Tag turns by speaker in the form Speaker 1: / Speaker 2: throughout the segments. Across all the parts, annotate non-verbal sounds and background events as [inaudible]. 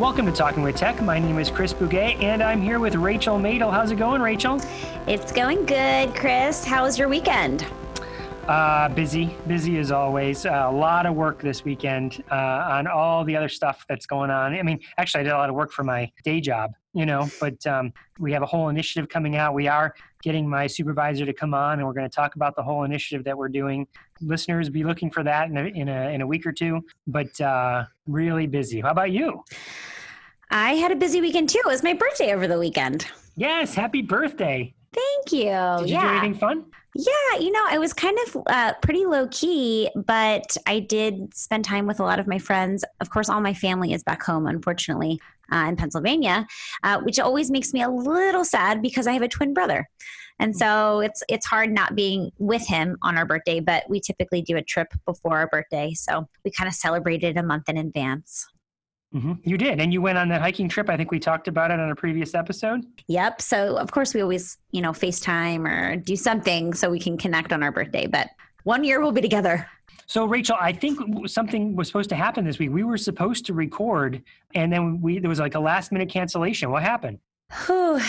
Speaker 1: Welcome to Talking with Tech. My name is Chris Bugaj, and I'm here with Rachel Madel. How's it going, Rachel?
Speaker 2: It's going good, Chris. How was your weekend?
Speaker 1: Uh, busy, busy as always. Uh, a lot of work this weekend uh, on all the other stuff that's going on. I mean, actually, I did a lot of work for my day job, you know, but um, we have a whole initiative coming out. We are getting my supervisor to come on, and we're going to talk about the whole initiative that we're doing. Listeners, be looking for that in a, in a, in a week or two, but uh, really busy. How about you?
Speaker 2: I had a busy weekend too. It was my birthday over the weekend.
Speaker 1: Yes, happy birthday.
Speaker 2: Thank you.
Speaker 1: Did you
Speaker 2: yeah.
Speaker 1: do anything fun?
Speaker 2: Yeah, you know, I was kind of uh, pretty low key, but I did spend time with a lot of my friends. Of course, all my family is back home, unfortunately, uh, in Pennsylvania, uh, which always makes me a little sad because I have a twin brother. And so it's it's hard not being with him on our birthday, but we typically do a trip before our birthday. So we kind of celebrated a month in advance.
Speaker 1: Mm-hmm. You did, and you went on that hiking trip. I think we talked about it on a previous episode.
Speaker 2: Yep. So of course we always, you know, FaceTime or do something so we can connect on our birthday. But one year we'll be together.
Speaker 1: So Rachel, I think something was supposed to happen this week. We were supposed to record, and then we there was like a last minute cancellation. What happened?
Speaker 2: Whew,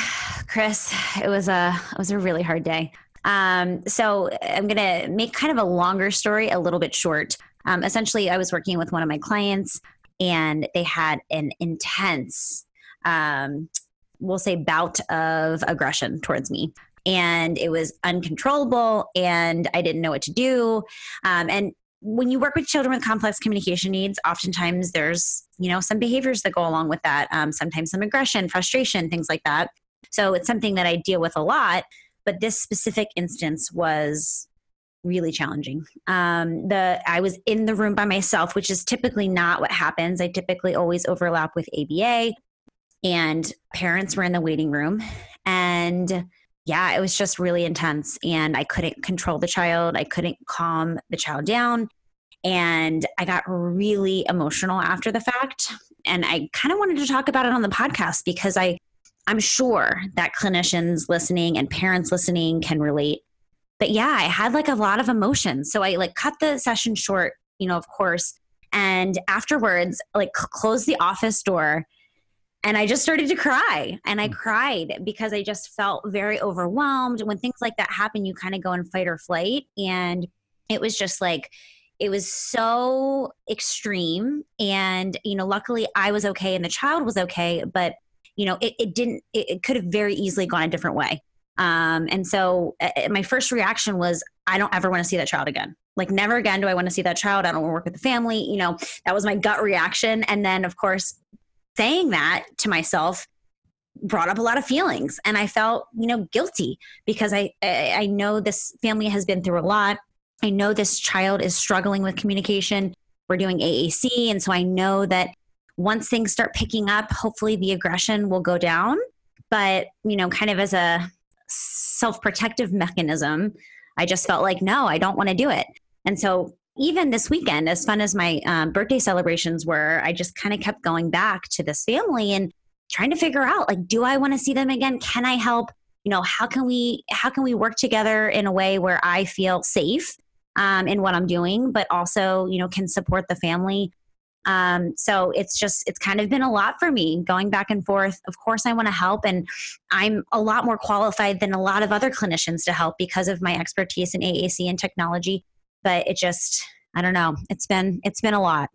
Speaker 2: Chris, it was a it was a really hard day. Um, so I'm gonna make kind of a longer story a little bit short. Um, essentially, I was working with one of my clients and they had an intense um, we'll say bout of aggression towards me. And it was uncontrollable and i didn't know what to do. Um, and when you work with children with complex communication needs oftentimes there's you know some behaviors that go along with that. Um, sometimes some aggression frustration things like that. So it's something that i deal with a lot but this specific instance was really challenging. Um, the I was in the room by myself, which is typically not what happens. I typically always overlap with ABA, and parents were in the waiting room, and yeah, it was just really intense, and I couldn't control the child. I couldn't calm the child down, and I got really emotional after the fact, and I kind of wanted to talk about it on the podcast because I. I'm sure that clinicians listening and parents listening can relate but yeah, I had like a lot of emotions. So I like cut the session short, you know, of course. And afterwards, like closed the office door and I just started to cry. And I mm. cried because I just felt very overwhelmed. When things like that happen, you kind of go in fight or flight. And it was just like, it was so extreme. And, you know, luckily I was okay and the child was okay. But, you know, it, it didn't, it, it could have very easily gone a different way. Um, and so uh, uh, my first reaction was, I don't ever want to see that child again. Like, never again do I want to see that child. I don't want to work with the family. You know, that was my gut reaction. And then, of course, saying that to myself brought up a lot of feelings. And I felt, you know, guilty because I, I, I know this family has been through a lot. I know this child is struggling with communication. We're doing AAC. And so I know that once things start picking up, hopefully the aggression will go down. But, you know, kind of as a self protective mechanism, I just felt like, no, I don't want to do it. And so, even this weekend, as fun as my um, birthday celebrations were, I just kind of kept going back to this family and trying to figure out like, do I want to see them again? Can I help? You know, how can we how can we work together in a way where I feel safe um, in what I'm doing, but also you know can support the family um, so it's just, it's kind of been a lot for me going back and forth. Of course, I want to help, and I'm a lot more qualified than a lot of other clinicians to help because of my expertise in AAC and technology. But it just, I don't know, it's been, it's been a lot.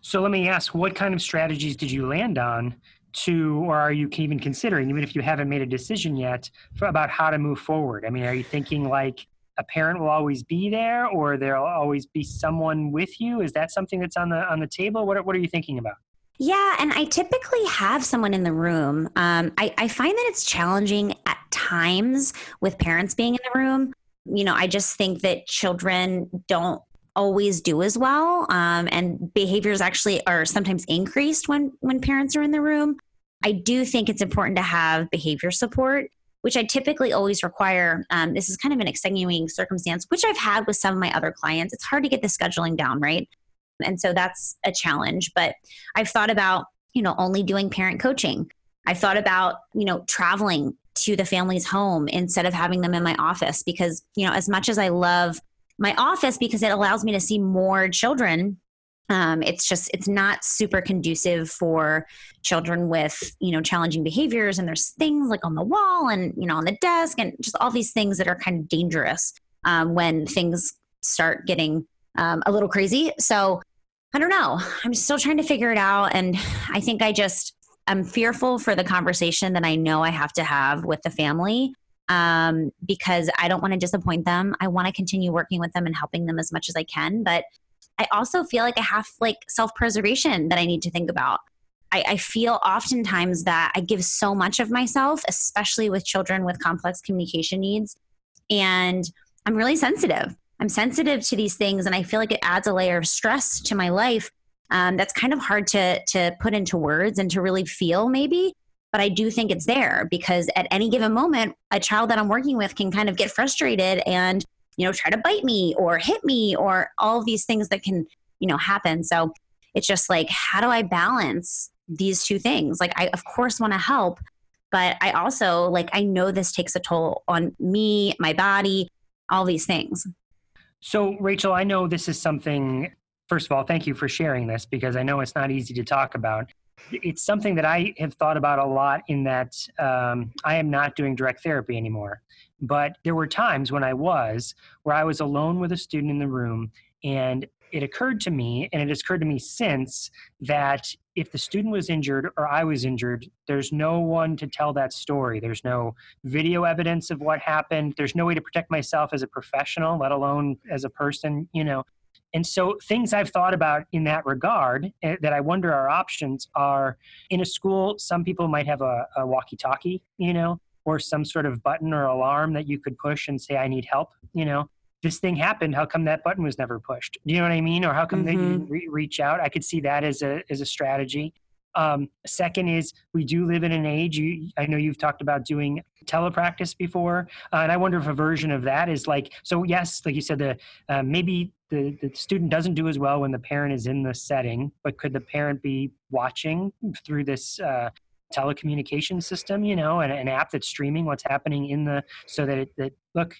Speaker 1: So let me ask, what kind of strategies did you land on to, or are you even considering, even if you haven't made a decision yet, for, about how to move forward? I mean, are you thinking like a parent will always be there or there'll always be someone with you is that something that's on the on the table what, what are you thinking about
Speaker 2: yeah, and I typically have someone in the room. Um, I, I find that it's challenging at times with parents being in the room. You know, I just think that children don't always do as well, um, and behaviors actually are sometimes increased when when parents are in the room. I do think it's important to have behavior support which I typically always require. Um, this is kind of an extenuating circumstance, which I've had with some of my other clients. It's hard to get the scheduling down, right? And so that's a challenge. But I've thought about, you know, only doing parent coaching. I've thought about, you know, traveling to the family's home instead of having them in my office because, you know, as much as I love my office because it allows me to see more children Um, it's just it's not super conducive for children with you know challenging behaviors and there's things like on the wall and you know on the desk and just all these things that are kind of dangerous um, when things start getting um, a little crazy. So i don't know. I'm still trying to figure it out and i think i just i'm fearful for the conversation that i know i have to have with the family um, because i don't want to disappoint them. I want to continue working with them and helping them as much as i can but I also feel like I have like self preservation that I need to think about. I, I, feel oftentimes that I give so much of myself, especially with children with complex communication needs. And I'm really sensitive. I'm sensitive to these things, and I feel like it adds a layer of stress to my life um, that's kind of hard to to put into words and to really feel, maybe. But I do think it's there because at any given moment, a child that I'm working with can kind of get frustrated and you know, try to bite me or hit me or all these things that can, you know, happen. So it's just like, how do I balance these two things? Like, I, of course, want to help, but I also, like, I know this takes a toll on me, my body, all these things.
Speaker 1: So, Rachel, I know this is something, first of all, thank you for sharing this because I know it's not easy to talk about. It's something that I have thought about a lot in that um, I am not doing direct therapy anymore. But there were times when I was where I was alone with a student in the room and it occurred to me, and it has occurred to me since, that if the student was injured or I was injured, there's no one to tell that story. There's no video evidence of what happened. There's no way to protect myself as a professional, let alone as a person, you know. And so, things I've thought about in that regard uh, that I wonder are options are in a school, some people might have a, a walkie talkie, you know, or some sort of button or alarm that you could push and say, I need help, you know, this thing happened. How come that button was never pushed? Do you know what I mean? Or how come mm-hmm. they didn't re- reach out? I could see that as a, as a strategy. Um, second is we do live in an age. You, I know you've talked about doing telepractice before, uh, and I wonder if a version of that is like so. Yes, like you said, the uh, maybe the, the student doesn't do as well when the parent is in the setting, but could the parent be watching through this uh, telecommunication system, you know, an app that's streaming what's happening in the so that it that look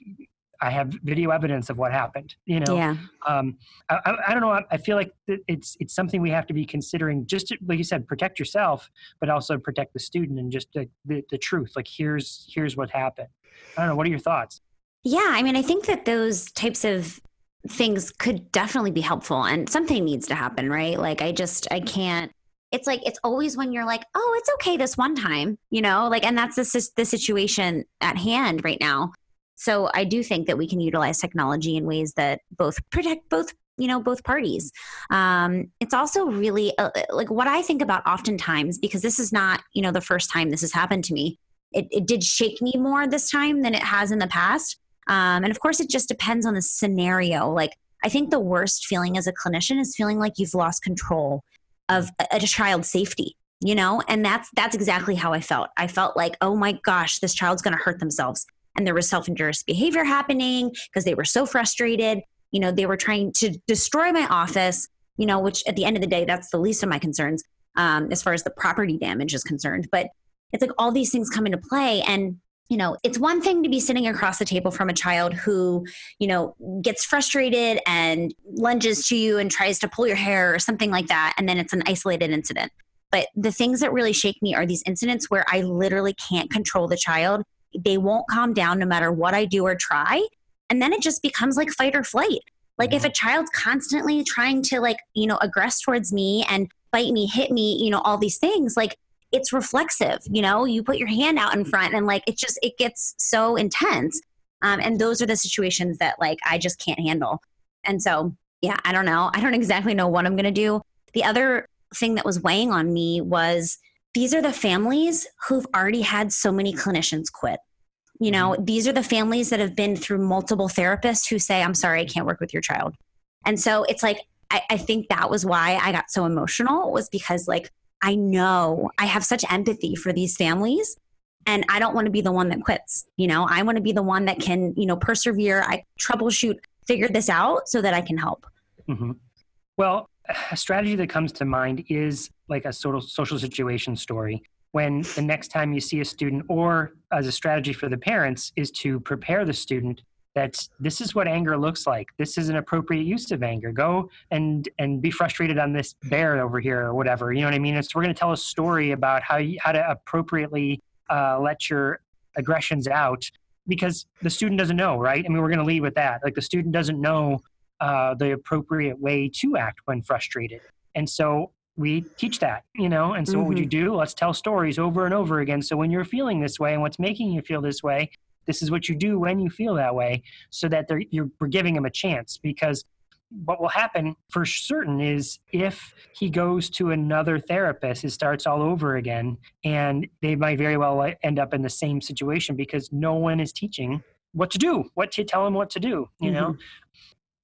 Speaker 1: I have video evidence of what happened. You know,
Speaker 2: yeah.
Speaker 1: Um, I, I, don't know. I feel like it's it's something we have to be considering. Just to, like you said, protect yourself, but also protect the student and just the, the, the truth. Like here's here's what happened. I don't know. What are your thoughts?
Speaker 2: Yeah, I mean, I think that those types of things could definitely be helpful, and something needs to happen, right? Like I just I can't it's like it's always when you're like oh it's okay this one time you know like and that's the, the situation at hand right now so i do think that we can utilize technology in ways that both protect both you know both parties. Um, it's also really uh, like what i think about oftentimes because this is not you know the first time this has happened to me it, it did shake me more this time than it has in the past. Um, and of course it just depends on the scenario. Like i think the worst feeling as a clinician is feeling like you've lost control of a, a child's safety you know? And that's that's exactly how i felt. I felt like oh my gosh this child's going to hurt themselves and there was self-injurious behavior happening because they were so frustrated. You know they were trying to destroy my office you know which at the end of the day that's the least of my concerns um, as far as the property damage is concerned. But it's like all these things come into play and you know it's one thing to be sitting across the table from a child who you know gets frustrated and lunges to you and tries to pull your hair or something like that and then it's an isolated incident. But the things that really shake me are these incidents where i literally can't control the child they won't calm down no matter what i do or try. And then it just becomes like fight or flight. Like if mm-hmm. a child's constantly trying to like you know aggress towards me and bite me hit me you know all these things like it's reflexive you know? You put your hand out in front and like it just it gets so intense. Um, and those are the situations that like i just can't handle. And so yeah i don't know. I don't [laughs] exactly know what i'm going to do. The other thing that was weighing on me was these are the families who've already had so many clinicians quit you know mm-hmm. these are the families that have been through multiple therapists who say i'm sorry i can't work with your child and so it's like I, I think that was why i got so emotional was because like I know I have such empathy for these families and I don't want to be the one that quits. You know, I want to be the one that can, you know, persevere, I troubleshoot, figure this out so that I can help.
Speaker 1: Mm-hmm. Well, a strategy that comes to mind is like a social social situation story. When the next time you see a student, or as a strategy for the parents, is to prepare the student that this is what anger looks like. This is an appropriate use of anger. Go and and be frustrated on this bear over here or whatever you know what i mean? It's we're going to tell a story about how you, how to appropriately uh, let your aggressions out because the student doesn't know right? I mean we're going to lead with that. Like the student doesn't know uh, the appropriate way to act when frustrated. And so we teach that you know and so mm-hmm. what would you mm-hmm. do let's tell stories over and over again so when you're feeling this way and what's making you feel this way this is what you do when you feel that way so that they're, you're, we're giving them a chance because what will happen for certain is if he goes to another therapist, it starts all over again, and they might very well end up in the same situation because no one is teaching what to do, what to tell him what to do. You mm-hmm. know,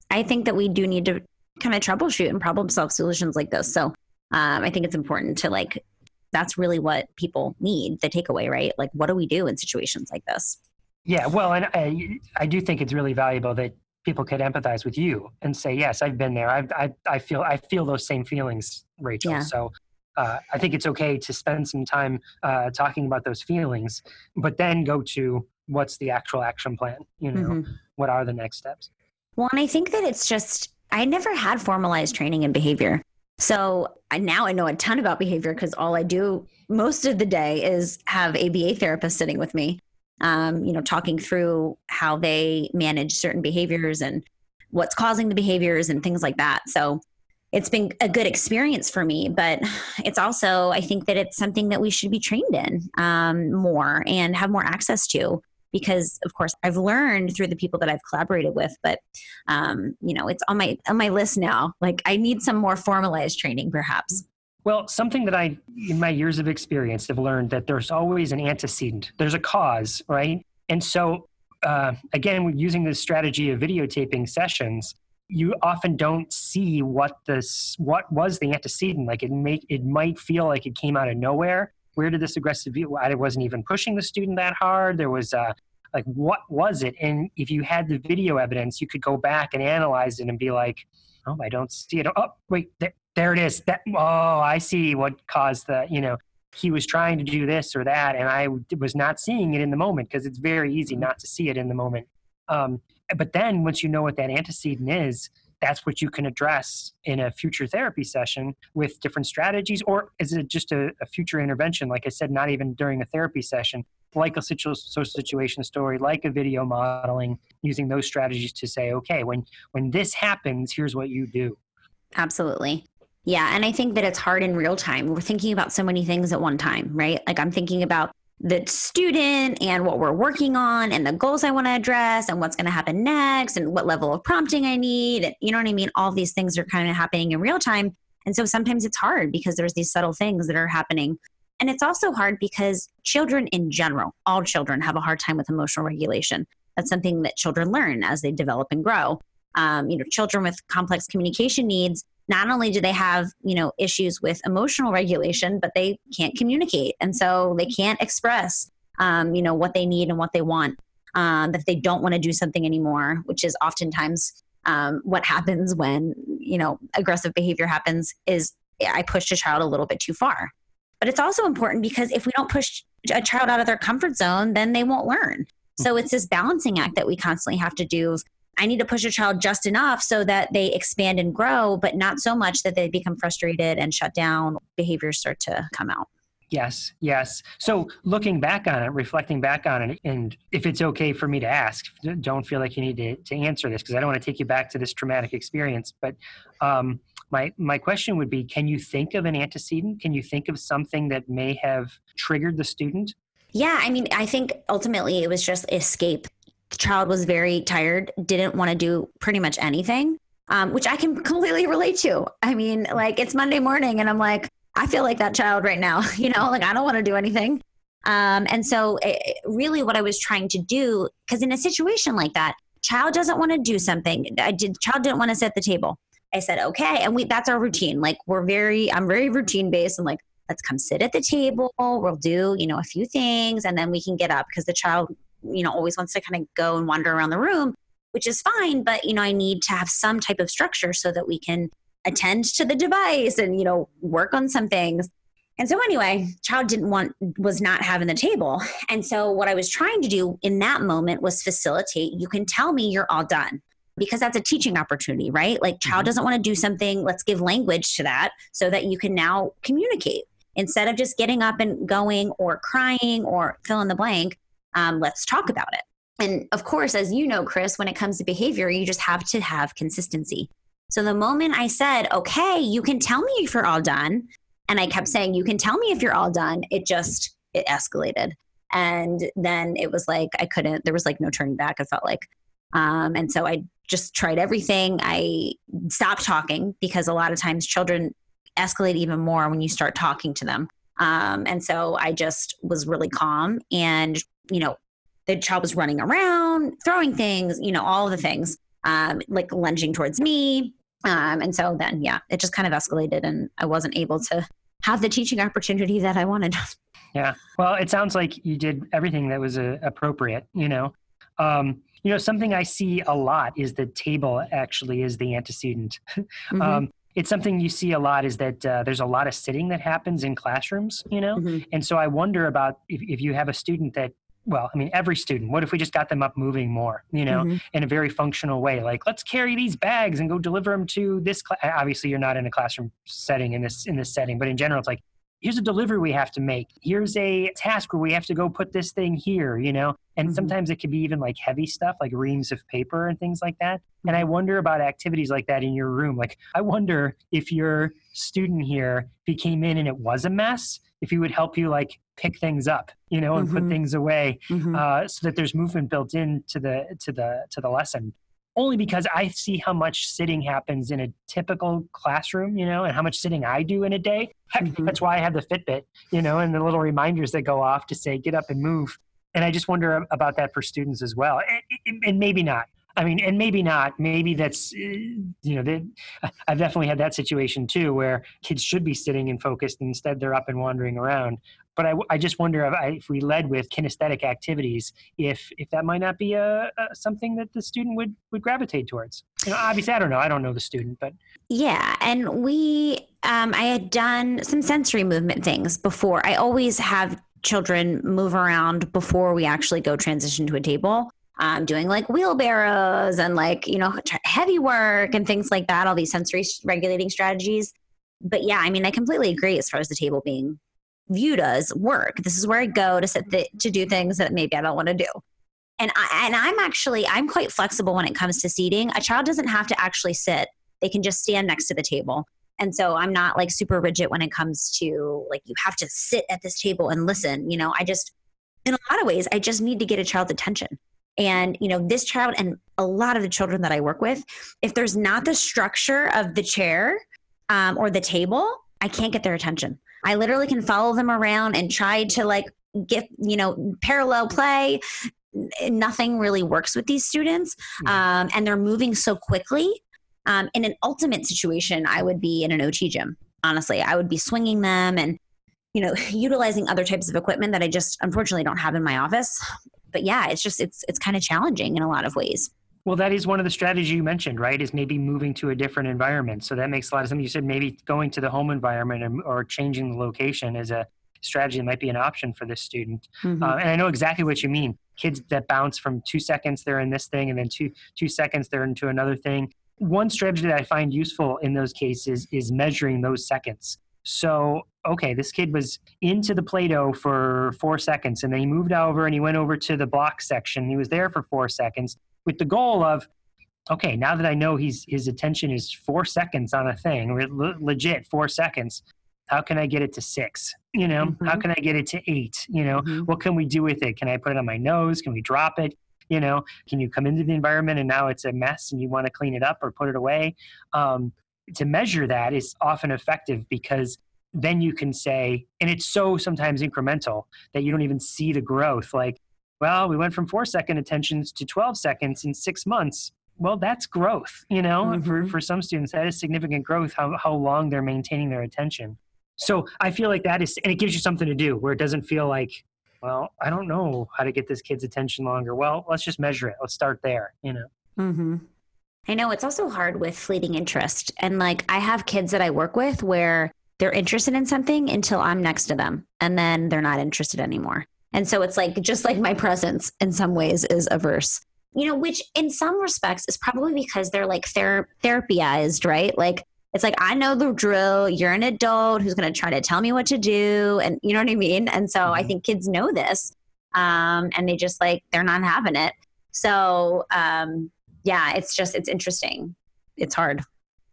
Speaker 2: I think that we do need to kind of troubleshoot and problem solve solutions like this. So um, I think it's important to like. That's really what people need. The takeaway, right? Like, what do we do in situations like this?
Speaker 1: Yeah, well, and I, I do think it's really valuable that people could empathize with you and say, "Yes, I've been there. I, I, I feel, I feel those same feelings, Rachel." Yeah. So, uh, I think it's okay to spend some time uh, talking about those feelings, but then go to what's the actual action plan. You know, mm-hmm. what are the next steps?
Speaker 2: Well, and I think that it's just I never had formalized training in behavior. So I, now I know a ton about behavior because all I do most of the day is have ABA therapists sitting with me um, you know, talking through how they manage certain behaviors and what's causing the behaviors and things like that. So it's been a good experience for me, but it's also, I think that it's something that we should be trained in um, more and have more access to. Because of course I've learned through the people that I've collaborated with, but um, you know it's on my on my list now. Like I need some more formalized training, perhaps.
Speaker 1: Well, something that I, in my years of experience, have learned that there's always an antecedent. There's a cause, right? And so, uh, again, using the strategy of videotaping sessions, you often don't see what this what was the antecedent. Like it make it might feel like it came out of nowhere. Where did this aggressive view? I wasn't even pushing the student that hard. There was uh, like what was it? And if you had the video evidence, you could go back and analyze it and be like, oh, I don't see it. Oh, wait, there, there it is. That oh, I see what caused the you know he was trying to do this or that, and I was not seeing it in the moment because it's very easy not to see it in the moment. Um, but then once you know what that antecedent is, that's what you can address in a future therapy session with different strategies, or is it just a, a future intervention? Like I said, not even during a therapy session, like a social situation story, like a video modeling, using those strategies to say, okay, when when this happens, here's what you do.
Speaker 2: Absolutely. Yeah. And I think that it's hard in real time. We're thinking about so many things at one time, right? Like I'm thinking about the student and what we're working on and the goals I want to address and what's going to happen next and what level of prompting I need. You know what I mean? All these things are kind of happening in real time. And so sometimes it's hard because there's these subtle things that are happening. And it's also hard because children in general, all children have a hard time with emotional regulation. That's something that children learn as they develop and grow. Um, you know, children with complex communication needs not only do they have you know issues with emotional regulation but they can't communicate. And so they can't express um, you know what they need and what they want um, that they don't want to do something anymore which is oftentimes um, what happens when you know aggressive behavior happens is i pushed a child a little bit too far. But it's also important because if we don't push a child out of their comfort zone then they won't learn. So mm-hmm. it's this balancing act that we constantly have to do I need to push a child just enough so that they expand and grow, but not so much that they become frustrated and shut down. Behaviors start to come out.
Speaker 1: Yes, yes. So looking back on it, reflecting back on it, and if it's okay for me to ask, don't feel like you need to, to answer this because I don't want to take you back to this traumatic experience. But um, my my question would be: Can you think of an antecedent? Can you think of something that may have triggered the student?
Speaker 2: Yeah, I mean, I think ultimately it was just escape the child was very tired, didn't want to do pretty much anything, um, which I can [laughs] completely relate to. I mean, like it's Monday morning and I'm like, I feel like that child right now, [laughs] you know, like I don't want to do anything. Um, and so, it, really, what I was trying to do, because in a situation like that, child doesn't want to do something. I did. Child didn't want to sit at the table. I said, okay, and we that's our routine. Like we're very, I'm very routine based, and like let's come sit at the table. We'll do, you know, a few things, and then we can get up because the child you know always wants to kind of go and wander around the room which is fine but you know i need to have some type of structure so that we can attend to the device and you know work on some things And so anyway, child didn't want was not having the table. And so what I was trying to do in that moment was facilitate, you can tell me you're all done because that's a teaching opportunity, right? Like child mm-hmm. doesn't want to do something, let's give language to that so that you can now communicate. Instead of just getting up and going or crying or fill in the blank, um, let's talk about it. And of course, as you know, Chris, when it comes to behavior, you just have to have consistency. So the moment I said, okay, you can tell me if you're all done, and I kept saying, you can tell me if you're all done, it just, it escalated. And then it was like, I couldn't, there was like no turning back, I felt like. Um, and so I just tried everything. I stopped talking because a lot of times children escalate even more when you start talking to them. Um, and so I just was really calm and, you know, the child was running around, throwing things, you know, all of the things, um, like lunging towards me. Um, and so then, yeah, it just kind of escalated and I wasn't able to have the teaching opportunity that I wanted. [laughs]
Speaker 1: Yeah. Well, it sounds like you did everything that was uh, appropriate, you know. Um, you know, something I see a lot is the table actually is the antecedent. [laughs] Mm-hmm. um, it's something you see a lot is that uh, there's a lot of sitting that happens in classrooms, you know? Mm-hmm. And so I wonder about if, if you have a student that well, I mean, every student, what if we just got them up moving more, you know, mm-hmm. in a very functional way? Like, let's carry these bags and go deliver them to this. Cl-. Obviously, you're not in a classroom setting in this in this setting, but in general, it's like, here's a delivery we have to make. Here's a task where we have to go put this thing here, you know. And mm-hmm. sometimes it could be even like heavy stuff, like reams of paper and things like that. And I mm-hmm. wonder about activities like that in your room. Like, I wonder if your student here, if he came in and it was a mess, if he would help you like pick things up, you know, and mm-hmm. put things away, mm-hmm. uh, so that there's movement built into the to the to the lesson only because I see how much sitting happens in a typical classroom, you know, and how much sitting I do in a day. Heck, mm-hmm. that's why I have the Fitbit, you know, and the little reminders that go off to say, get up and move. And I just wonder about that for students as well. And, and maybe not. I mean, and maybe not. Maybe that's, uh, you know, they, [laughs] I've definitely had that situation too where kids should be sitting and focused. And instead, they're up and wandering around but I, I just wonder if, I, if, we led with kinesthetic activities, if if that might not be a, a, something that the student would would gravitate towards. You know, obviously, I don't know. I don't know the student, but
Speaker 2: yeah, and we, um, I had done some sensory movement things before. I always have children move around before we actually go transition to a table. Um, doing like wheelbarrows and like you know heavy work and things like that. All these sensory regulating strategies. But yeah, I mean, I completely agree as far as the table being viewed as work. This is where I go to sit the, to do things that maybe I don't want to do. And I, and I'm actually I'm quite flexible when it comes to seating. A child doesn't have to actually sit; they can just stand next to the table. And so I'm not like super rigid when it comes to like you have to sit at this table and listen. You know, I just in a lot of ways I just need to get a child's attention. And you know, this child and a lot of the children that I work with, if there's not the structure of the chair um, or the table, I can't get their attention. I literally can follow them around and try to like get, you know, parallel play. Nothing really works with these students. Um, and they're moving so quickly. Um, in an ultimate situation, I would be in an OT gym. Honestly, I would be swinging them and, you know, [laughs] utilizing other types of equipment that I just unfortunately don't have in my office. But yeah, it's just it's it's kind of challenging in a lot of ways.
Speaker 1: Well, that is one of the strategies you mentioned, right? Is maybe moving to a different environment. So that makes a lot of sense. You said maybe going to the home environment or changing the location is a strategy that might be an option for this student. Mm-hmm. Uh, and I know exactly what you mean. Kids that bounce from two seconds they're in this thing, and then two two seconds they're into another thing. One strategy that I find useful in those cases is measuring those seconds. So, okay, this kid was into the Play Doh for four seconds, and then he moved over and he went over to the block section. He was there for four seconds with the goal of okay now that i know he's his attention is four seconds on a thing le- legit four seconds how can i get it to six you know mm-hmm. how can i get it to eight you know mm-hmm. what can we do with it can i put it on my nose can we drop it you know can you come into the environment and now it's a mess and you want to clean it up or put it away um, to measure that is often effective because then you can say and it's so sometimes incremental that you don't even see the growth like well, we went from four second attentions to 12 seconds in six months. Well, that's growth, you know, mm-hmm. for, for some students, that is significant growth, how, how long they're maintaining their attention. So I feel like that is, and it gives you something to do where it doesn't feel like, well, I don't know how to get this kid's attention longer. Well, let's just measure it. Let's start there, you know.
Speaker 2: Mm-hmm. I know it's also hard with fleeting interest. And like I have kids that I work with where they're interested in something until I'm next to them and then they're not interested anymore. And so it's like just like my presence in some ways is averse. You know, which in some respects is probably because they're like ther- therapyized, right? Like it's like I know the drill. You're an adult who's going to try to tell me what to do, and you know what I mean. And so mm-hmm. I think kids know this, um, and they just like they're not having it. So um, yeah, it's just it's interesting. It's hard.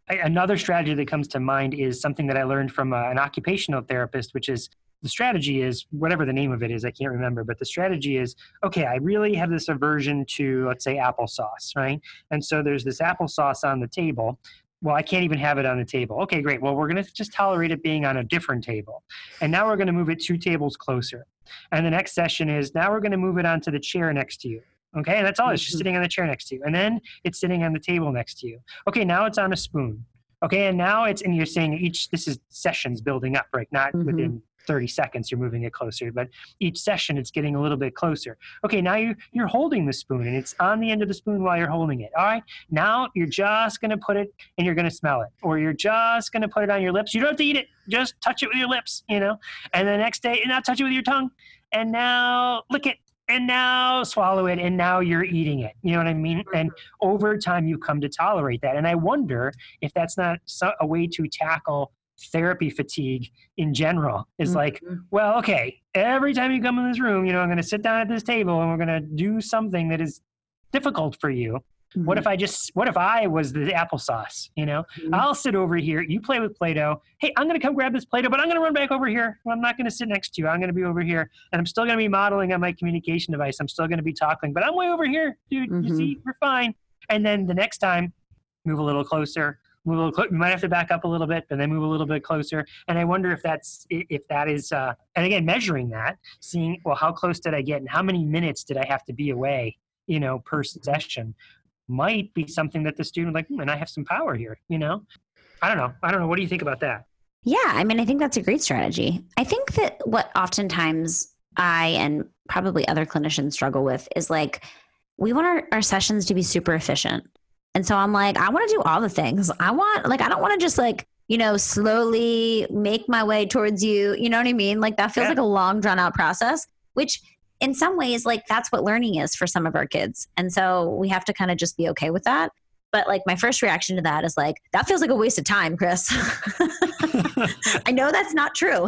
Speaker 1: Another strategy that comes to mind is something that I learned from uh, an occupational therapist, which is the strategy is whatever the name of it is, I can't remember, but the strategy is okay, I really have this aversion to, let's say, applesauce, right? And so there's this applesauce on the table. Well, I can't even have it on the table. Okay, great. Well, we're going to just tolerate it being on a different table. And now we're going to move it two tables closer. And the next session is now we're going to move it onto the chair next to you. Okay, and that's all. It's just mm-hmm. sitting on the chair next to you. And then it's sitting on the table next to you. Okay, now it's on a spoon. Okay, and now it's, and you're saying each, this is sessions building up, right? Not mm-hmm. within 30 seconds you're moving it closer but each session it's getting a little bit closer okay now you're, you're holding the spoon and it's on the end of the spoon while you're holding it all right now you're just going to put it and you're going to smell it or you're just going to put it on your lips you don't have to eat it just touch it with your lips you know and the next day and now touch it with your tongue and now lick it and now swallow it and now you're eating it. You know what i mean? And over time you come to tolerate that. And i wonder if that's not a way to tackle therapy fatigue in general. Is mm-hmm. like well okay every time you come in this room you know i'm going to sit down at this table and we're going to do something that is difficult for you mm-hmm. what if i just what if i was the applesauce you know? Mm-hmm. i'll sit over here you play with play-doh. Hey i'm going to come grab this play-doh but i'm going to run back over here. I'm not going to sit next to you. I'm going to be over here and i'm still going to be modeling on my communication device. I'm still going to be talking but i'm way over here dude. You see mm-hmm. we're fine. And then the next time move a little closer move a little clo- you might have to back up a little bit but then move a little bit closer. And i wonder if that's if that is uh, and again measuring that seeing well how close did i get and how many minutes did i have to be away you know per session might be something that the student like hmm, and i have some power here you know i don't know i don't know what do you think about that
Speaker 2: yeah i mean i think that's a great strategy i think that what oftentimes i and probably other clinicians struggle with is like we want our, our sessions to be super efficient and so I'm like, I want to do all the things. I want, like, I don't want to just like, you know, slowly make my way towards you. You know what I mean? Like, that feels yeah. like a long, drawn out process, which in some ways, like, that's what learning is for some of our kids. And so we have to kind of just be okay with that. But like, my first reaction to that is like, that feels like a waste of time, Chris. [laughs] I know that's not true,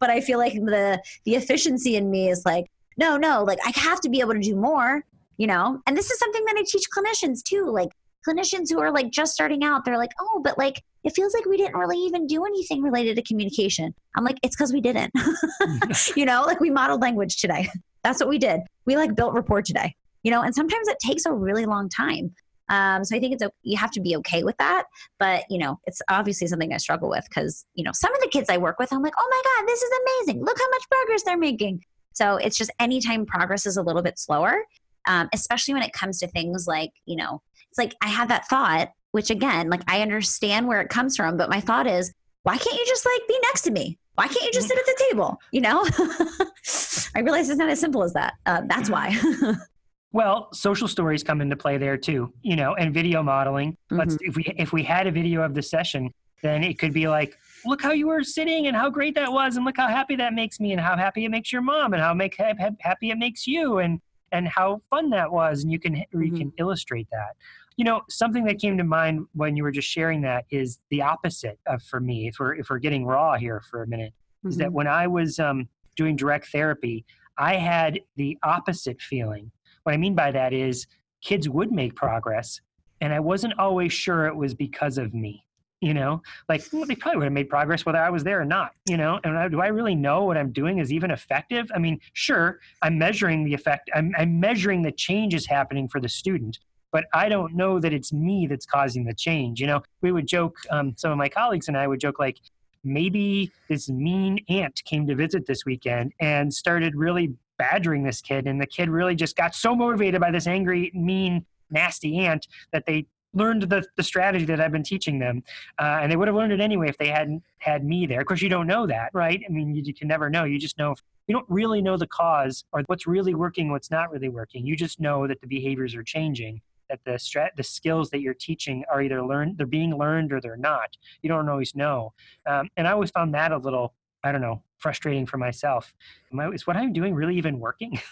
Speaker 2: but I feel like the the efficiency in me is like, no, no, like I have to be able to do more, you know. And this is something that I teach clinicians too. Like clinicians who are like just starting out, they're like, oh, but like it feels like we didn't really even do anything related to communication. I'm like, it's because we didn't. [laughs] [laughs] you know, like we modeled language today. That's what we did. We like built rapport today. You know, and sometimes it takes a really long time. Um, so I think it's you have to be okay with that. But you know, it's obviously something I struggle with because you know some of the kids I work with, I'm like, oh my god, this is amazing! Look how much progress they're making. So it's just anytime progress is a little bit slower, um, especially when it comes to things like you know it's like I had that thought, which again, like I understand where it comes from, but my thought is, why can't you just like be next to me? Why can't you just sit at the table? You know, [laughs] I realize it's not as simple as that. Uh, that's why. [laughs]
Speaker 1: well, social stories come into play there too, you know, and video modeling. Mm-hmm. Let's if we if we had a video of the session, then it could be like, look how you were sitting and how great that was, and look how happy that makes me, and how happy it makes your mom, and how make happy it makes you, and and how fun that was, and you can mm-hmm. you can illustrate that. You know, something that came to mind when you were just sharing that is the opposite of for me. If we're if we're getting raw here for a minute, mm-hmm. is that mm-hmm. when I was um, doing direct therapy, I had the opposite feeling. What I mean by that is kids would make progress, and I wasn't always sure it was because of me. You know, like well, they probably would have made progress whether I was there or not. You know, and I, do I really know what I'm doing is even effective? I mean, sure, I'm measuring the effect. I'm, I'm measuring the changes happening for the student, but I don't know that it's me that's causing the change. You know, we would joke, um, some of my colleagues and I would joke like, maybe this mean aunt came to visit this weekend and started really badgering this kid, and the kid really just got so motivated by this angry, mean, nasty aunt that they learned the, the strategy that I've been teaching them. Uh, and they would have learned it anyway if they hadn't had me there. Of course, you don't know that, right? I mean, you, you can never know. You just know, you don't really know the cause or what's really working, what's not really working. You just know that the behaviors are changing that the strat the skills that you're teaching are either learned they're being learned or they're not. You don't always know. Um, and i always found that a little i don't know frustrating for myself. I, is what i'm doing really even working? [laughs]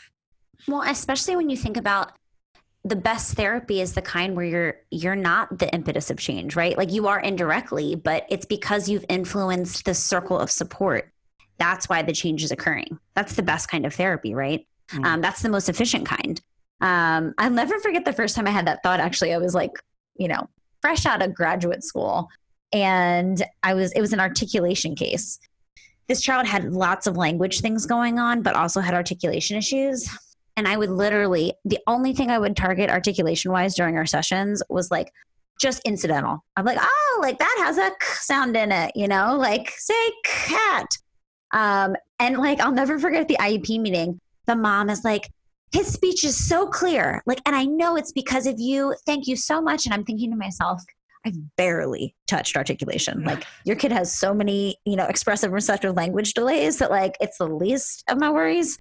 Speaker 2: Well especially when you think about the best therapy is the kind where you're you're not the impetus of change right? Like you are indirectly but it's because you've influenced the circle of support. That's why the change is occurring. That's the best kind of therapy right? Mm. um, that's the most efficient kind um, I'll never forget the first time I had that thought. Actually, I was like, you know, fresh out of graduate school, and I was it was an articulation case. This child had lots of language things going on, but also had articulation issues. And I would literally, the only thing I would target articulation wise during our sessions was like just incidental. I'm like, oh, like that has a k sound in it, you know, like say cat. Um, and like, I'll never forget the IEP meeting. The mom is like, his speech is so clear. Like, and I know it's because of you. Thank you so much. And I'm thinking to myself, I've barely touched articulation. Like your kid has so many, you know, expressive receptive language delays that like it's the least of my worries.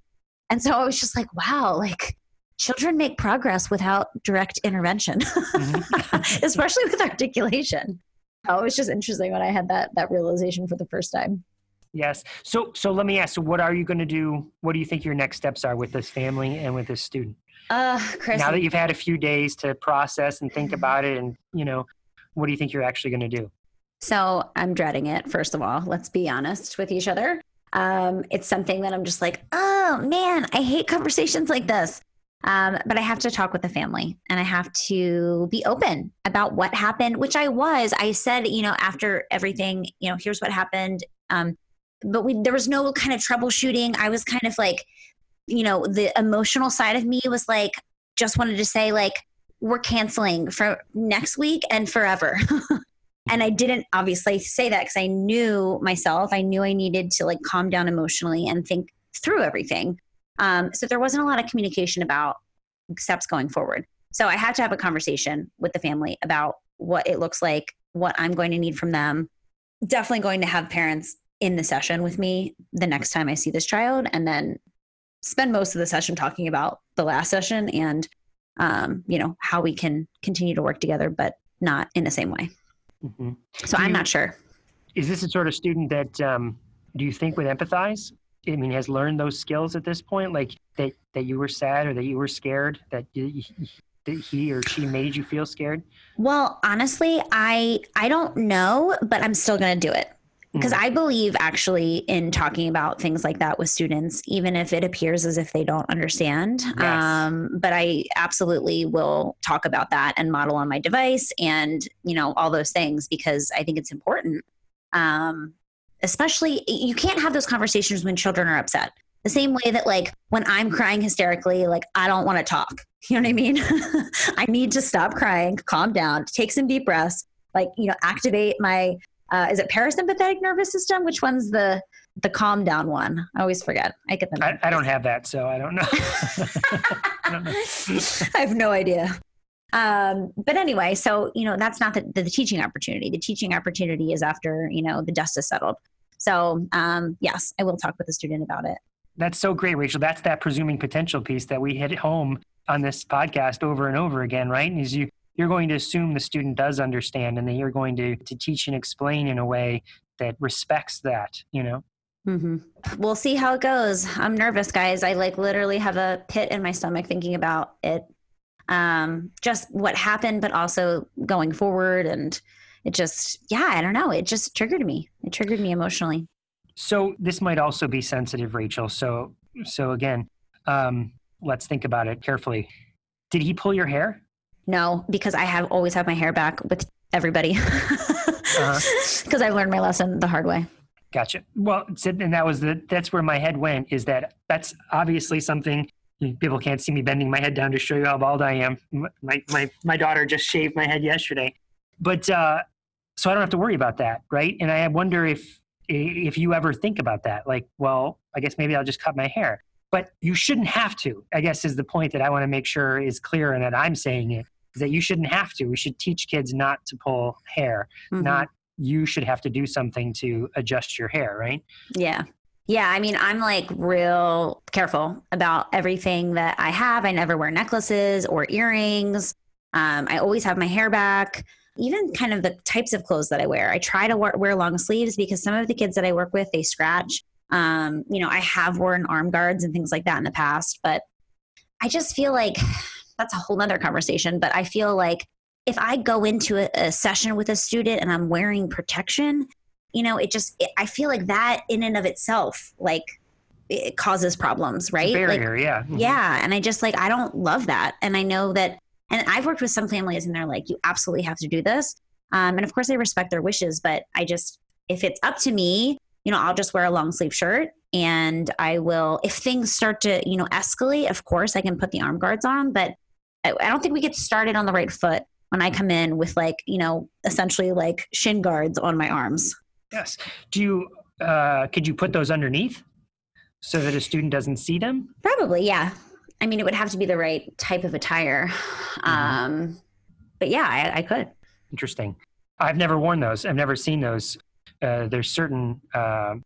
Speaker 2: And so I was just like, wow, like children make progress without direct intervention, mm-hmm. [laughs] especially with articulation. Oh, it was just interesting when I had that that realization for the first time.
Speaker 1: Yes. So so let me ask. So what are you going to do? What do you think your next steps are with this family and with this student?
Speaker 2: Uh, Chris.
Speaker 1: Now that you've had a few days to process and think about it, and you know, what do you think you're actually going to do?
Speaker 2: So I'm dreading it. First of all, let's be honest with each other. Um, it's something that I'm just like, oh man, I hate conversations like this. Um, but I have to talk with the family and I have to be open about what happened, which I was. I said, you know, after everything, you know, here's what happened. Um, but we there was no kind of troubleshooting. I was kind of like, you know, the emotional side of me was like, just wanted to say like, we're canceling for next week and forever. [laughs] and I didn't obviously say that because I knew myself. I knew I needed to like calm down emotionally and think through everything. Um, so there wasn't a lot of communication about steps going forward. So I had to have a conversation with the family about what it looks like, what I'm going to need from them. Definitely going to have parents in the session with me the next time I see this child, and then spend most of the session talking about the last session and um, you know how we can continue to work together, but not in the same way. Mm-hmm. So do I'm you, not sure.
Speaker 1: Is this a sort of student that um, do you think would empathize? I mean, has learned those skills at this point, like that that you were sad or that you were scared that you, that he or she made you feel scared?
Speaker 2: Well, honestly, I I don't know, but I'm still going to do it because mm-hmm. I believe actually in talking about things like that with students, even if it appears as if they don't understand. Yes. Um, but I absolutely will talk about that and model on my device and, you know, all those things because I think it's important. Um, especially, you can't have those conversations when children are upset. The same way that, like, when I'm crying hysterically, like, I don't want to talk. [laughs] You know what I mean? [laughs] I need to stop crying, calm down, take some deep breaths, like, you know, activate my uh, is it parasympathetic nervous system? Which one's the the calm down one? I always forget. I get them.
Speaker 1: I, I don't have that, so I don't know.
Speaker 2: I, don't know. I have no idea. Um, but anyway, so you know that's not the, the, the, teaching opportunity. The teaching opportunity is after you know the dust is settled. So um, yes, I will talk with the student about it.
Speaker 1: That's so great, Rachel. That's that presuming potential piece that we hit home on this podcast over and over again, right? Is you you're going to assume the student does understand and that you're going to, to teach and explain in a way that respects that, you know?
Speaker 2: Mm-hmm. We'll see how it goes. I'm nervous, guys. I like literally have a pit in my stomach thinking about it. Um, just what happened, but also going forward. And it just, yeah, I don't know. It just triggered me. It triggered me emotionally.
Speaker 1: So this might also be sensitive, Rachel. So, so again, um, let's think about it carefully. Did he pull your hair?
Speaker 2: No, because I have always had my hair back with everybody because [laughs] uh-huh. I learned my lesson the hard way.
Speaker 1: Gotcha. Well, and that was the that's where my head went. Is that that's obviously something people can't see me bending my head down to show you how bald I am. My my my daughter just shaved my head yesterday, but uh, so I don't have to worry about that, right? And I wonder if if you ever think about that, like, well, I guess maybe I'll just cut my hair but you shouldn't have to i guess is the point that i want to make sure is clear and that i'm saying it that you shouldn't have to we should teach kids not to pull hair mm-hmm. not you should have to do something to adjust your hair right
Speaker 2: yeah yeah, I mean, I'm like real careful about everything that I have. I never wear necklaces or earrings. Um, I always have my hair back. Even kind of the types of clothes that I wear. I try to wear, wear long sleeves because some of the kids that I work with they scratch. Um, you know, I have worn arm guards and things like that in the past, but I just feel like that's a whole nother conversation. But I feel like if I go into a, a session with a student and I'm wearing protection, you know, it just, it, I feel like that in and of itself, like, it causes problems, right?
Speaker 1: barrier,
Speaker 2: like,
Speaker 1: yeah. Mhm.
Speaker 2: Yeah. And I just like, I don't love that. And I know that, and I've worked with some families and they're like, you absolutely have to do this. Um, and of course, I respect their wishes, but I just, if it's up to me, you know, I'll just wear a long sleeve shirt and I will, if things start to, you know, escalate, of course, I can put the arm guards on, but I, I don't think we get started on the right foot when I come in with like, you know, essentially like shin guards on my arms.
Speaker 1: Yes. Do you, uh, could you put those underneath so that a student doesn't see them?
Speaker 2: Probably, yeah. I mean, it would have to be the right type of attire. Um, but yeah, I, I could.
Speaker 1: Interesting. I've never worn those. I've never seen those. Uh, there's certain uh,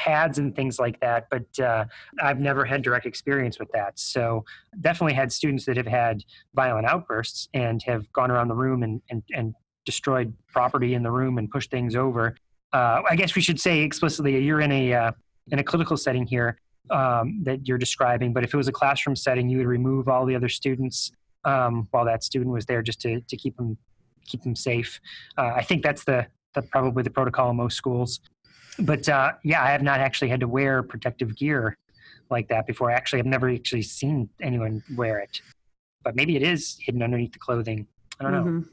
Speaker 1: pads and things like that, but uh, I've never had direct experience with that. So definitely had students that have had violent outbursts and have gone around the room and, and, and destroyed property in the room and pushed things over. Uh, I guess we should say explicitly you're in a uh, in a clinical setting here um, that you're describing, but if it was a classroom setting, you would remove all the other students um, while that student was there just to, to keep them keep them safe. Uh, I think that's the, the probably the protocol in most schools. But uh, yeah, I have not actually had to wear protective gear like that before. Actually, I've never actually seen anyone wear it. But maybe it is hidden underneath the clothing. I don't know.
Speaker 2: Mhm.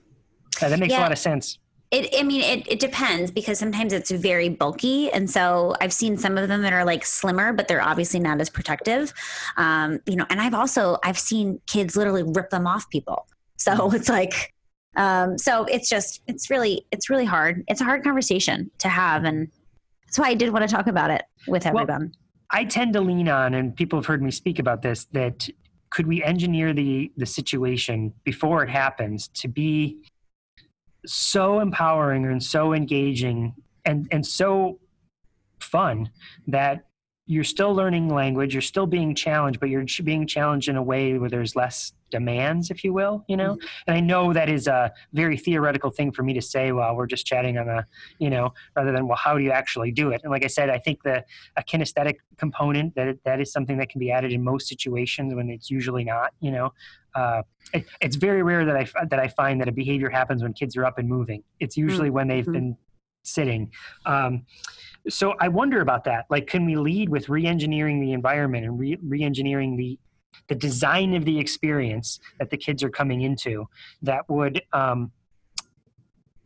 Speaker 1: Uh, that makes a lot of sense.
Speaker 2: It, I mean, it, it depends because sometimes it's very bulky. And so I've seen some of them that are like slimmer, but they're obviously not as protective. Um, you know, and I've also, I've seen kids literally rip them off people. So it's like, um, so it's just, it's really, it's really hard. It's a hard conversation to have. And that's why I did want to talk about it with
Speaker 1: Well,
Speaker 2: everyone.
Speaker 1: I tend to lean on, and people have heard me speak about this, that could we engineer the the situation before it happens to be so empowering and so engaging and and so fun that you're still learning language, you're still being challenged, but you're being challenged in a way where there's less demands, if you will, you know. And I know that is a very theoretical thing for me to say while we're just chatting on a, you know, rather than well, how do you actually do it? And like I said, I think the a kinesthetic component that it, that is something that can be added in most situations when it's usually not, you know. Uh, it, it's very rare that I that I find that a behavior happens when kids are up and moving. It's usually when they've
Speaker 2: Mhm.
Speaker 1: been sitting. Um, so I wonder about that. Like, can we lead with re-engineering the environment and re- re-engineering the the design of the experience that the kids are coming into that would um,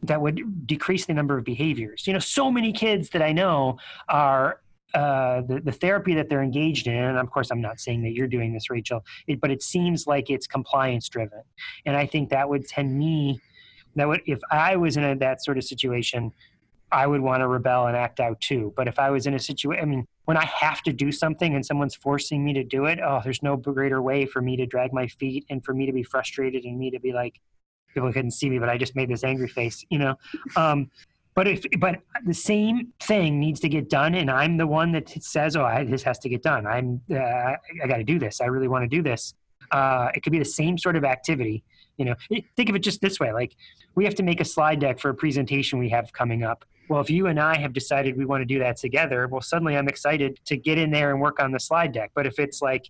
Speaker 1: that would decrease the number of behaviors. You know, so many kids that I know are uh, the, the therapy that they're engaged in, and of course, I'm not saying that you're doing this, Rachel, it, but it seems like it's compliance driven. And I think that would tend me, that would, if I was in a, that sort of situation, I would want to rebel and act out too. But if I was in a situation, I mean, when I have to do something and someone's forcing me to do it, oh, there's no greater way for me to drag my feet and for me to be frustrated and me to be like, people couldn't see me, but I just made this angry face, you know. Um, but if but the same thing needs to get done, and I'm the one that says, "Oh, I, this has to get done. I'm uh, I, I got to do this. I really want to do this." Uh, it could be the same sort of activity. You know, think of it just this way: like we have to make a slide deck for a presentation we have coming up. Well, if you and I have decided we want to do that together, well, suddenly I'm excited to get in there and work on the slide deck. But if it's like,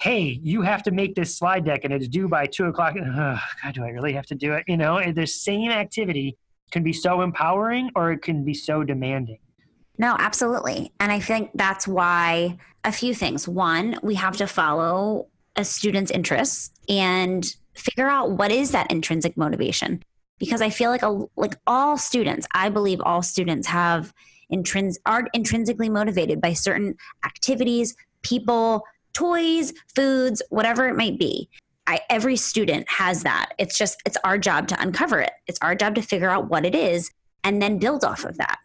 Speaker 1: hey, you have to make this slide deck and it's due by two o'clock, [laughs] oh, God, do I really have to do it? You know, the same activity can be so empowering or it can be so demanding.
Speaker 2: No, absolutely. And I think that's why a few things. One, we have to follow a student's interests and figure out what is that intrinsic motivation. Because I feel like a, like all students, I believe all students have intrins are intrinsically motivated by certain activities, people, toys, foods, whatever it might be. I, every student has that. It's just it's our job to uncover it. It's our job to figure out what it is and then build off of that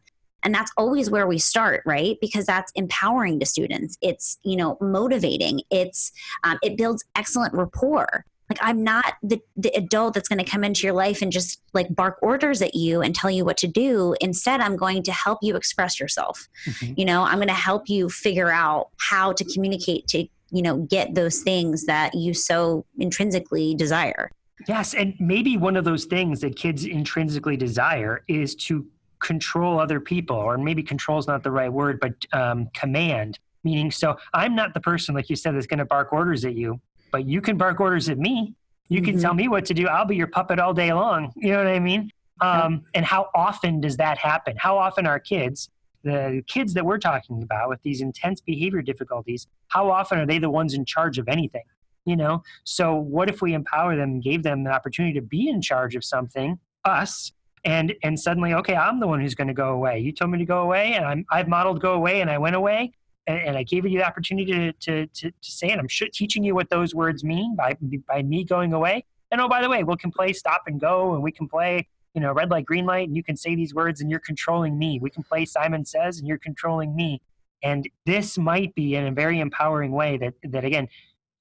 Speaker 2: and that's always where we start right because that's empowering to students it's you know motivating it's um, it builds excellent rapport like i'm not the, the adult that's going to come into your life and just like bark orders at you and tell you what to do. Instead i'm going to help you express yourself. You know i'm going to help you figure out how to communicate to you know get those things that you so intrinsically desire.
Speaker 1: Yes, and maybe one of those things that kids intrinsically desire is to control other people, or maybe control is not the right word, but um, command. Meaning, so I'm not the person, like you said, that's going to bark orders at you, but you can bark orders at me. You can mm-hmm. tell me what to do. I'll be your puppet all day long. You know what I mean? Um, and how often does that happen? How often are kids, the kids that we're talking about with these intense behavior difficulties, how often are they the ones in charge of anything? You know, so what if we empower them and gave them the opportunity to be in charge of something, us, and and suddenly, okay, I'm the one who's going to go away. You told me to go away, and I'm I've modeled go away, and I went away, and, and I gave you the opportunity to to to, to say it. I'm teaching you what those words mean by by me going away. And oh, by the way, we can play stop and go, and we can play you know, red light, green light, and you can say these words and you're controlling me. We can play Simon Says and you're controlling me. And this might be in a very empowering way that, that again,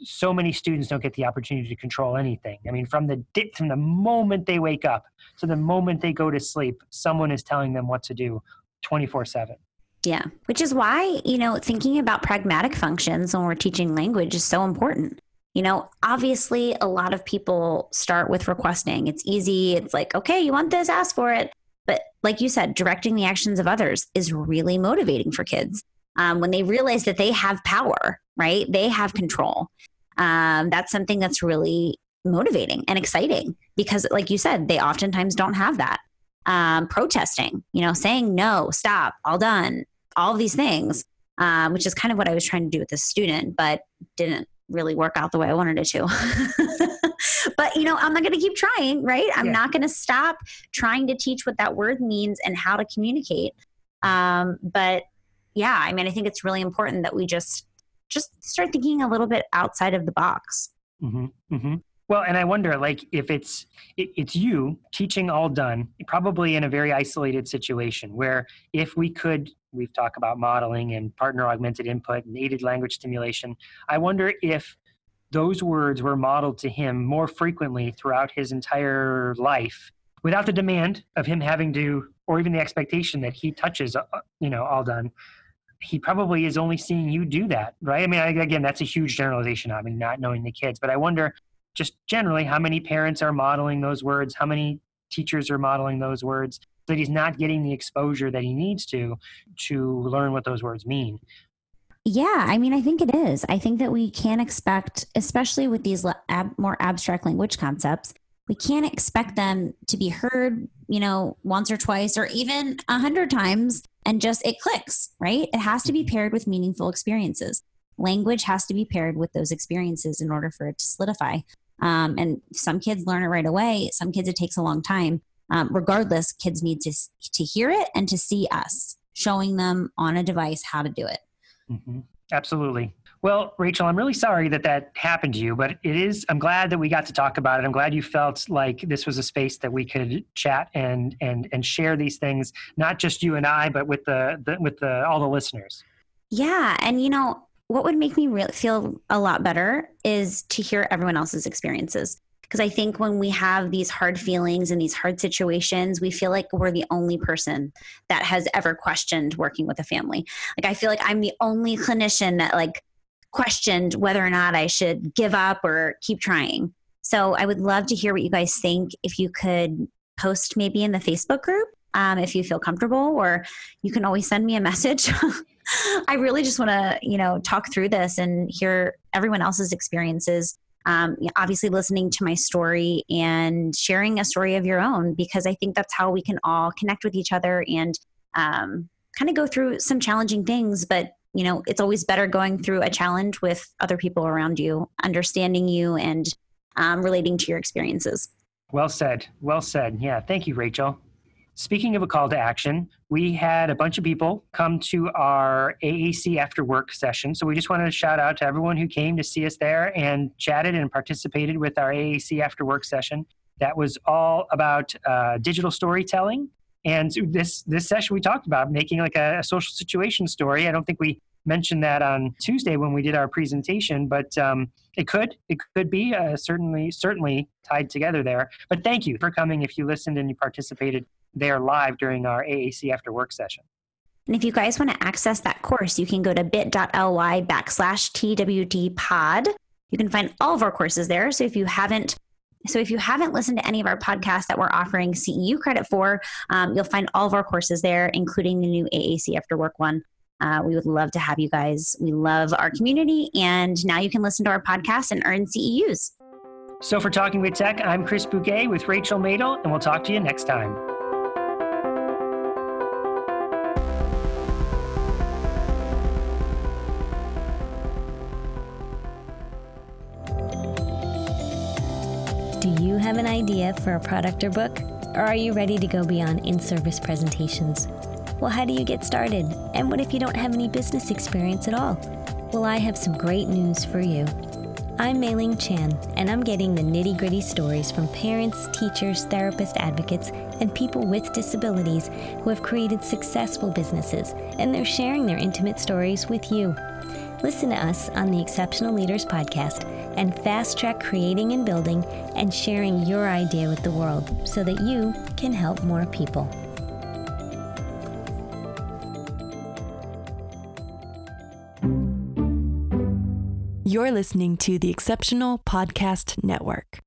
Speaker 1: so many students don't get the opportunity to control anything. I mean, from the from the moment they wake up to the moment they go to sleep, someone is telling them what to do 24/7.
Speaker 2: Yeah, which is why, you know, thinking about pragmatic functions when we're teaching language is so important. You know, obviously, a lot of people start with requesting. It's easy. It's like, okay, you want this, ask for it. But like you said, directing the actions of others is really motivating for kids. Um, when they realize that they have power, right? They have control. Um, that's something that's really motivating and exciting because, like you said, they oftentimes don't have that. Um, protesting, you know, saying no, stop, all done, all these things, um, which is kind of what I was trying to do with this student, but didn't really work out the way I wanted it to. [laughs] but you know, I'm not going to keep trying, right? I'm yeah. not going to stop trying to teach what that word means and how to communicate. Um, but yeah, I mean, I think it's really important that we just just start thinking a little bit outside of the box.
Speaker 1: Mm-hmm, mm-hmm. Well, and I wonder, like, if it's it, it's you teaching all done, probably in a very isolated situation, where if we could we've talked about modeling and partner augmented input and aided language stimulation. I wonder if those words were modeled to him more frequently throughout his entire life without the demand of him having to or even the expectation that he touches uh, you know all done he probably is only seeing you do that right i mean again that's a huge generalization i mean not knowing the kids but i wonder just generally how many parents are modeling those words how many teachers are modeling those words that he's not getting the exposure that he needs to to learn what those words mean
Speaker 2: yeah, I mean, I think it is. I think that we can expect, especially with these ab- more abstract language concepts, we can't expect them to be heard, you know, once or twice or even a hundred times and just it clicks, right? It has to be mm-hmm. paired with meaningful experiences. Language has to be paired with those experiences in order for it to solidify. Um, and some kids learn it right away. Some kids it takes a long time um, regardless, kids need to, to hear it and to see us showing them on a device how to do it.
Speaker 1: Mm-hmm. Absolutely. Well, Rachel, I'm really sorry that that happened to you, but it is, I'm glad that we got to talk about it. I'm glad you felt like this was a space that we could chat and, and, and share these things, not just you and I, but with the, the with the, all the listeners.
Speaker 2: Yeah. And you know, what would make me really feel a lot better is to hear everyone else's experiences. Because I think when we have these hard feelings and these hard situations, we feel like we're the only person that has ever questioned working with a family. Like, I feel like I'm the only clinician that, like, questioned whether or not I should give up or keep trying. So I would love to hear what you guys think. If you could post maybe in the Facebook group, um, if you feel comfortable, or you can always send me a [laughs] message. I really just want to, you know, talk through this and hear everyone else's experiences um, obviously listening to my story and sharing a story of your own because I think that's how we can all connect with each other and um, kind of go through some challenging things. But you know, it's always better going through a challenge with other people around you, understanding you and um, relating to your experiences.
Speaker 1: Well said. Well said. Yeah. Thank you, Rachel. Speaking of a call to action, we had a bunch of people come to our AAC after work session. So we just wanted to shout out to everyone who came to see us there and chatted and participated with our AAC after work session. That was all about uh, digital storytelling. And this this session we talked about making like a, a social situation story. I don't think we mentioned that on Tuesday when we did our presentation, but um, it could it could be uh, certainly certainly tied together there. But thank you for coming. If you listened and you participated, there live during our AAC after work session.
Speaker 2: And if you guys want to access that course, you can go to bit.ly backslash TWD pod. You can find all of our courses there. So if you haven't So if you haven't listened to any of our podcasts that we're offering CEU credit for, um, you'll find all of our courses there, including the new AAC After Work one. Uh, we would love to have you guys. We love our community, and now you can listen to our podcast and earn CEUs.
Speaker 1: So for Talking with Tech, I'm Chris Bugaj with Rachel Madel, and we'll talk to you next time.
Speaker 3: Do you have an idea for a product or book? Or are you ready to go beyond in service presentations? Well, how do you get started? And what if you don't have any business experience at all? Well, I have some great news for you. I'm Mei-Ling Chan, and I'm getting the nitty gritty stories from parents, teachers, therapists, advocates, and people with disabilities who have created successful businesses, and they're sharing their intimate stories with you. Listen to us on the Exceptional Leaders Podcast and fast track creating and building and sharing your idea with the world so that you can help more people.
Speaker 4: You're listening to the Exceptional Podcast Network.